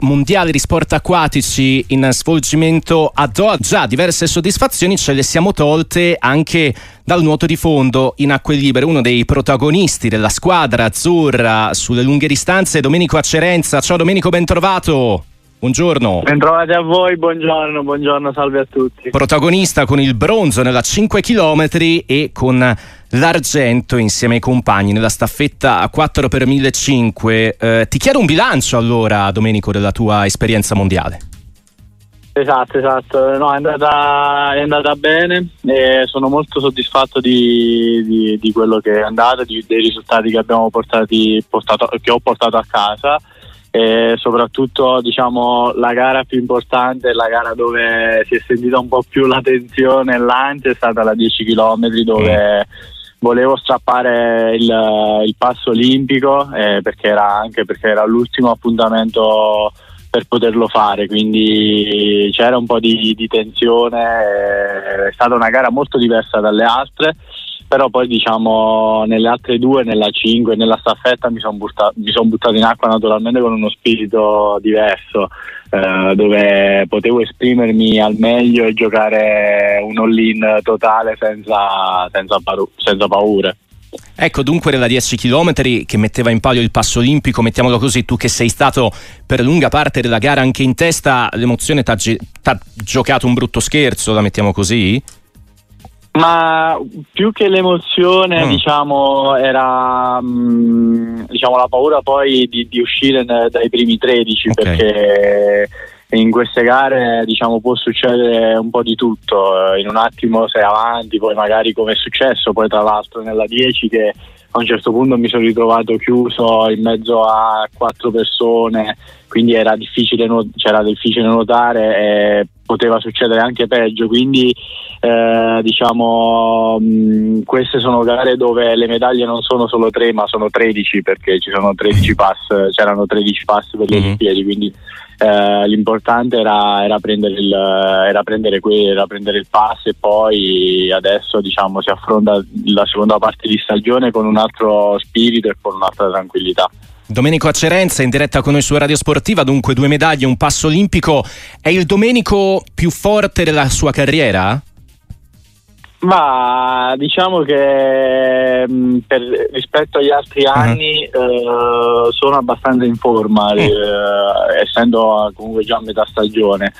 mondiale di sport acquatici in svolgimento a Doha, già diverse soddisfazioni ce le siamo tolte anche dal nuoto di fondo in acque libere, uno dei protagonisti della squadra azzurra sulle lunghe distanze, Domenico Acerenza. Ciao Domenico, ben trovato. Buongiorno. Bentrovati a voi, buongiorno, buongiorno, salve a tutti. Protagonista con il bronzo nella 5 km e con l'argento insieme ai compagni nella staffetta a 4 x 1500. Eh, ti chiedo un bilancio allora, Domenico, della tua esperienza mondiale. Esatto, esatto, no, è, andata, è andata bene e sono molto soddisfatto di, di, di quello che è andato, di, dei risultati che, abbiamo portati, portato, che ho portato a casa e soprattutto diciamo, la gara più importante, la gara dove si è sentita un po' più la tensione e l'ansia è stata la 10 km dove mm. Volevo strappare il, il passo olimpico eh, perché era anche perché era l'ultimo appuntamento per poterlo fare, quindi c'era un po' di, di tensione, eh, è stata una gara molto diversa dalle altre però poi diciamo nelle altre due, nella 5 e nella staffetta mi sono buttato, son buttato in acqua naturalmente con uno spirito diverso eh, dove potevo esprimermi al meglio e giocare un all-in totale senza, senza, senza paure. Ecco dunque della 10 km che metteva in palio il passo olimpico, mettiamolo così, tu che sei stato per lunga parte della gara anche in testa, l'emozione ti ha giocato un brutto scherzo, la mettiamo così? Ma più che l'emozione, mm. diciamo, era mh, mm, diciamo, la paura poi di, di uscire dai primi 13 okay. perché in queste gare diciamo, può succedere un po' di tutto. In un attimo sei avanti, poi magari come è successo, poi tra l'altro nella 10 che a un certo punto mi sono ritrovato chiuso in mezzo a quattro persone, quindi era difficile, c'era difficile nuotare e poteva succedere anche peggio. Quindi eh, diciamo mh, queste sono gare dove le medaglie non sono solo tre ma sono 13 perché ci sono 13 pass, c'erano 13 pass per le mm-hmm. Olimpiadi, quindi eh, l'importante era, era, prendere il, era, prendere que- era, prendere il, pass e poi adesso diciamo, si affronta la seconda parte di stagione con un altro spirito e con un'altra tranquillità. Domenico Acerenza in diretta con noi su Radio Sportiva, dunque due medaglie, un passo olimpico. È il Domenico più forte della sua carriera? Ma diciamo che mh, mm, per, rispetto agli altri uh-huh. anni uh, sono abbastanza in forma, uh essendo comunque già a metà stagione.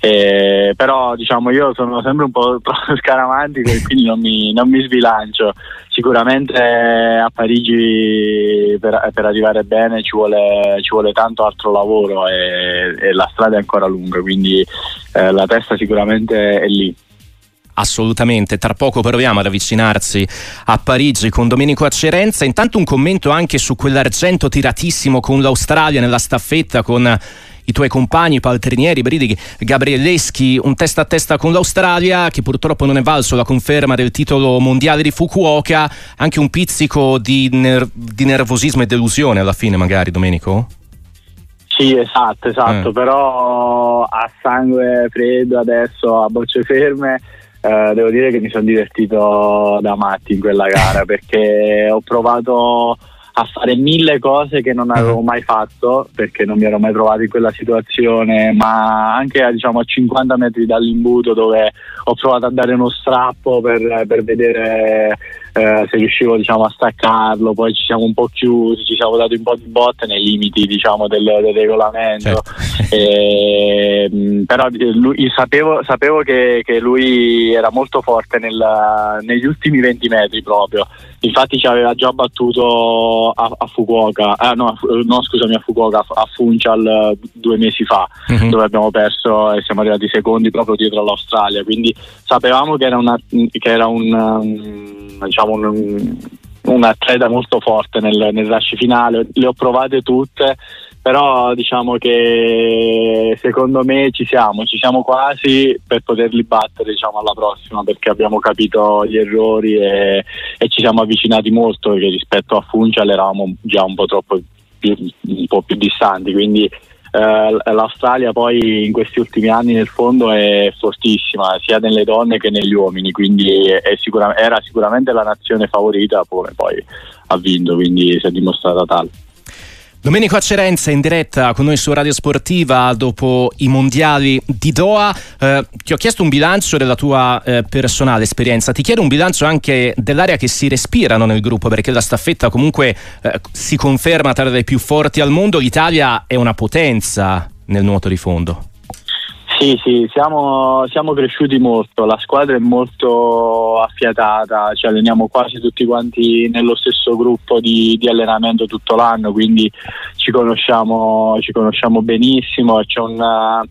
Eh, però diciamo io sono sempre un po' troppo scaramantico e quindi non mi, non mi sbilancio. Sicuramente a Parigi per, per arrivare bene ci vuole, ci vuole, tanto altro lavoro e, e, la strada è ancora lunga, quindi eh, la testa sicuramente è lì. Assolutamente, tra poco proviamo ad avvicinarsi a Parigi con Domenico Acerenza. Intanto un commento anche su quell'argento tiratissimo con l'Australia nella staffetta con i tuoi compagni Paltrinieri, Bridi, Gabrielleschi, un testa a testa con l'Australia che purtroppo non è valso la conferma del titolo mondiale di Fukuoka, anche un pizzico di, ner- di nervosismo e delusione alla fine magari Domenico? Sì, esatto, esatto, eh. però a sangue freddo adesso, a bocce ferme eh, devo dire che mi sono divertito da matti in quella gara perché ho provato a fare mille cose che non avevo mhm. mai fatto perché non mi ero mai trovato in quella situazione, ma anche diciamo, a 50 metri dall'imbuto dove ho provato a dare uno strappo per, per vedere eh, se riuscivo diciamo, a staccarlo, poi ci siamo un po' chiusi, ci siamo dati un po' di botte nei limiti diciamo, del, del, regolamento, certo. e, mm, però eh, lui, sapevo, sapevo che, che, lui era molto forte nel, negli ultimi 20 metri proprio, infatti ci aveva già battuto a, a Fukuoka, ah, no, no, scusami a Fukuoka, a Funchal due mesi fa, uh-huh. dove abbiamo perso e siamo arrivati secondi proprio dietro all'Australia, quindi sapevamo che era, una, che era un, um, diciamo un, un, atleta molto forte nel, nel rush finale, le ho provate tutte però diciamo che secondo me ci siamo, ci siamo quasi per poterli battere diciamo, alla prossima perché abbiamo capito gli errori e, e ci siamo avvicinati molto perché rispetto a Funchal eravamo già un po' troppo più, un po' più distanti quindi eh, l'Australia poi in questi ultimi anni nel fondo è fortissima sia nelle donne che negli uomini quindi sicura, era sicuramente la nazione favorita poi, poi ha vinto quindi si è dimostrata tale Domenico Acerenza in diretta con noi su Radio Sportiva dopo i mondiali di Doha. Eh, ti ho chiesto un bilancio della tua eh, personale esperienza, ti chiedo un bilancio anche dell'area che si respirano nel gruppo perché la staffetta comunque eh, si conferma tra le più forti al mondo. L'Italia è una potenza nel nuoto di fondo. Sì, sì, siamo, siamo, cresciuti molto, la squadra è molto affiatata, ci alleniamo quasi tutti quanti nello stesso gruppo di, di allenamento tutto l'anno, quindi ci conosciamo, ci conosciamo benissimo, c'è un,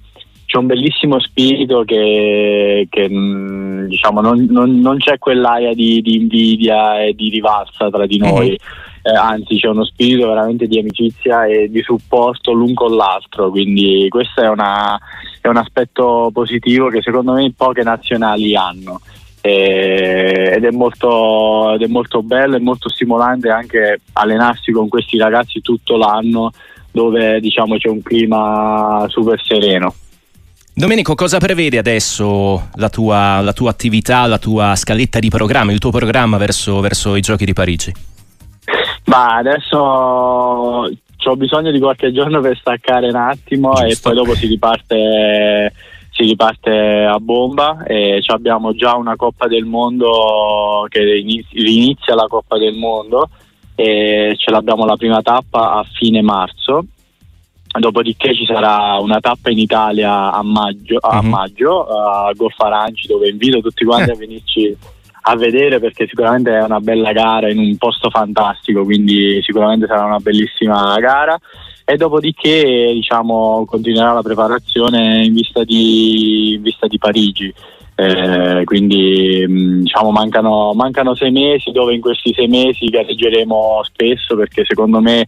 c'è un bellissimo spirito che, che mm, diciamo, non, non, non, c'è quell'aria di, di, invidia e di rivalsa tra di noi. Mm-hmm eh, anzi c'è uno spirito veramente di amicizia e di supporto l'un con l'altro, quindi questo è, una, è un aspetto positivo che secondo me poche nazionali hanno. Eh, ed, è molto, ed è molto bello e molto stimolante anche allenarsi con questi ragazzi tutto l'anno dove diciamo c'è un clima super sereno. Domenico, cosa prevede adesso la tua, la tua, attività, la tua scaletta di programma, il tuo programma verso, verso i Giochi di Parigi? Ma adesso ho bisogno di qualche giorno per staccare un attimo Giusto. e poi dopo si riparte, si riparte a bomba e abbiamo già una Coppa del Mondo che inizia la Coppa del Mondo e ce l'abbiamo la prima tappa a fine marzo dopodiché ci sarà una tappa in Italia a maggio, a, mm-hmm. maggio, a Golf Aranci dove invito tutti quanti eh. a venirci a vedere perché sicuramente è una bella gara in un posto fantastico, quindi sicuramente sarà una bellissima gara e dopodiché diciamo, continuerà la preparazione in vista di, in vista di Parigi. Eh, quindi mm, diciamo, mancano, mancano sei mesi dove in questi sei mesi gareggeremo spesso perché secondo me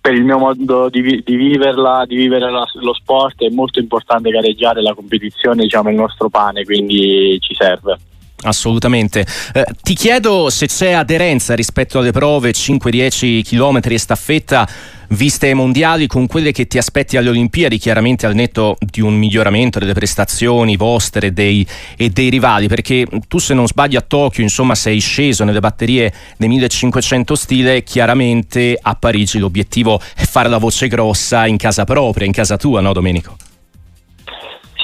per il mio modo di, di viverla, di vivere la, lo sport è molto importante gareggiare la competizione, diciamo, il nostro pane, quindi ci serve. Assolutamente. Eh, ti chiedo se c'è aderenza rispetto alle prove 5-10 km e staffetta viste mondiali con quelle che ti aspetti alle Olimpiadi, chiaramente al netto di un miglioramento delle prestazioni vostre dei, e dei rivali, perché tu se non sbagli a Tokyo, insomma, sei sceso nelle batterie dei 1500 stile, chiaramente a Parigi l'obiettivo è fare la voce grossa in casa propria, in casa tua, no Domenico?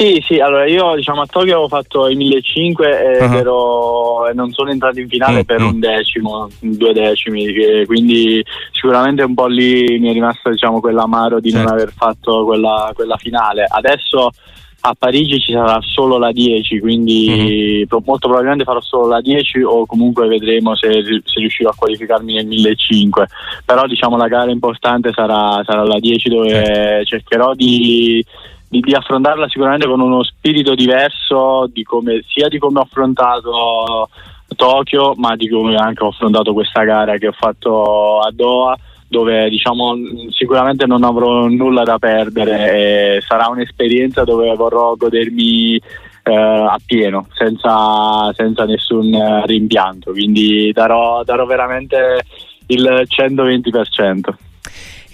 Sì, sì, allora io diciamo a Tokyo avevo fatto i 1500 e, uh-huh. ero, e non sono entrato in finale uh-huh. per un decimo, due decimi, quindi sicuramente un po' lì mi è rimasto diciamo, quell'amaro di certo. non aver fatto quella, quella, finale. Adesso a Parigi ci sarà solo la 10, quindi uh-huh. molto probabilmente farò solo la 10 o comunque vedremo se, se riuscirò a qualificarmi nel 1500. Però diciamo la gara importante sarà, sarà la 10 dove certo. cercherò di di, di, affrontarla sicuramente con uno spirito diverso di come, sia di come ho affrontato Tokyo, ma di come anche ho affrontato questa gara che ho fatto a Doha dove diciamo sicuramente non avrò nulla da perdere e sarà un'esperienza dove vorrò godermi eh, a pieno senza, senza nessun rimpianto. Quindi darò, darò veramente il 120%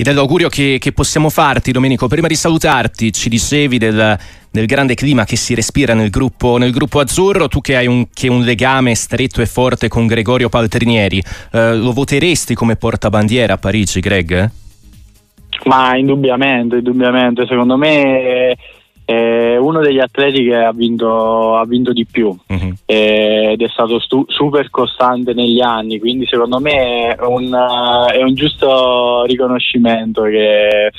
ed è l'augurio che, che, possiamo farti Domenico. Prima di salutarti ci dicevi del, del grande clima che si respira nel gruppo, nel gruppo azzurro, tu che hai un, che un, legame stretto e forte con Gregorio Paltrinieri, eh, lo voteresti come portabandiera a Parigi, Greg? Ma indubbiamente, indubbiamente, secondo me è uno degli atleti che ha vinto, ha vinto di più uh-huh. ed è stato stu- super costante negli anni, quindi secondo me è un, è un giusto riconoscimento che,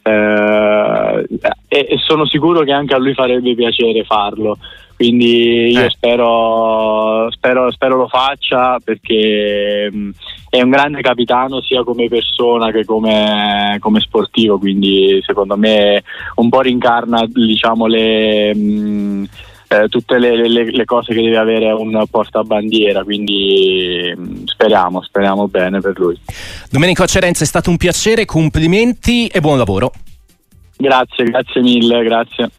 eh, e, sono sicuro che anche a lui farebbe piacere farlo. Quindi io eh. spero, spero, spero, lo faccia perché mh, è un grande capitano sia come persona che come, come sportivo, quindi secondo me un po' rincarna diciamo, le, mh, eh, tutte le, le, le, cose che deve avere un portabandiera, quindi mh, speriamo, speriamo bene per lui. Domenico Cerenza è stato un piacere, complimenti e buon lavoro. Grazie, grazie mille, grazie.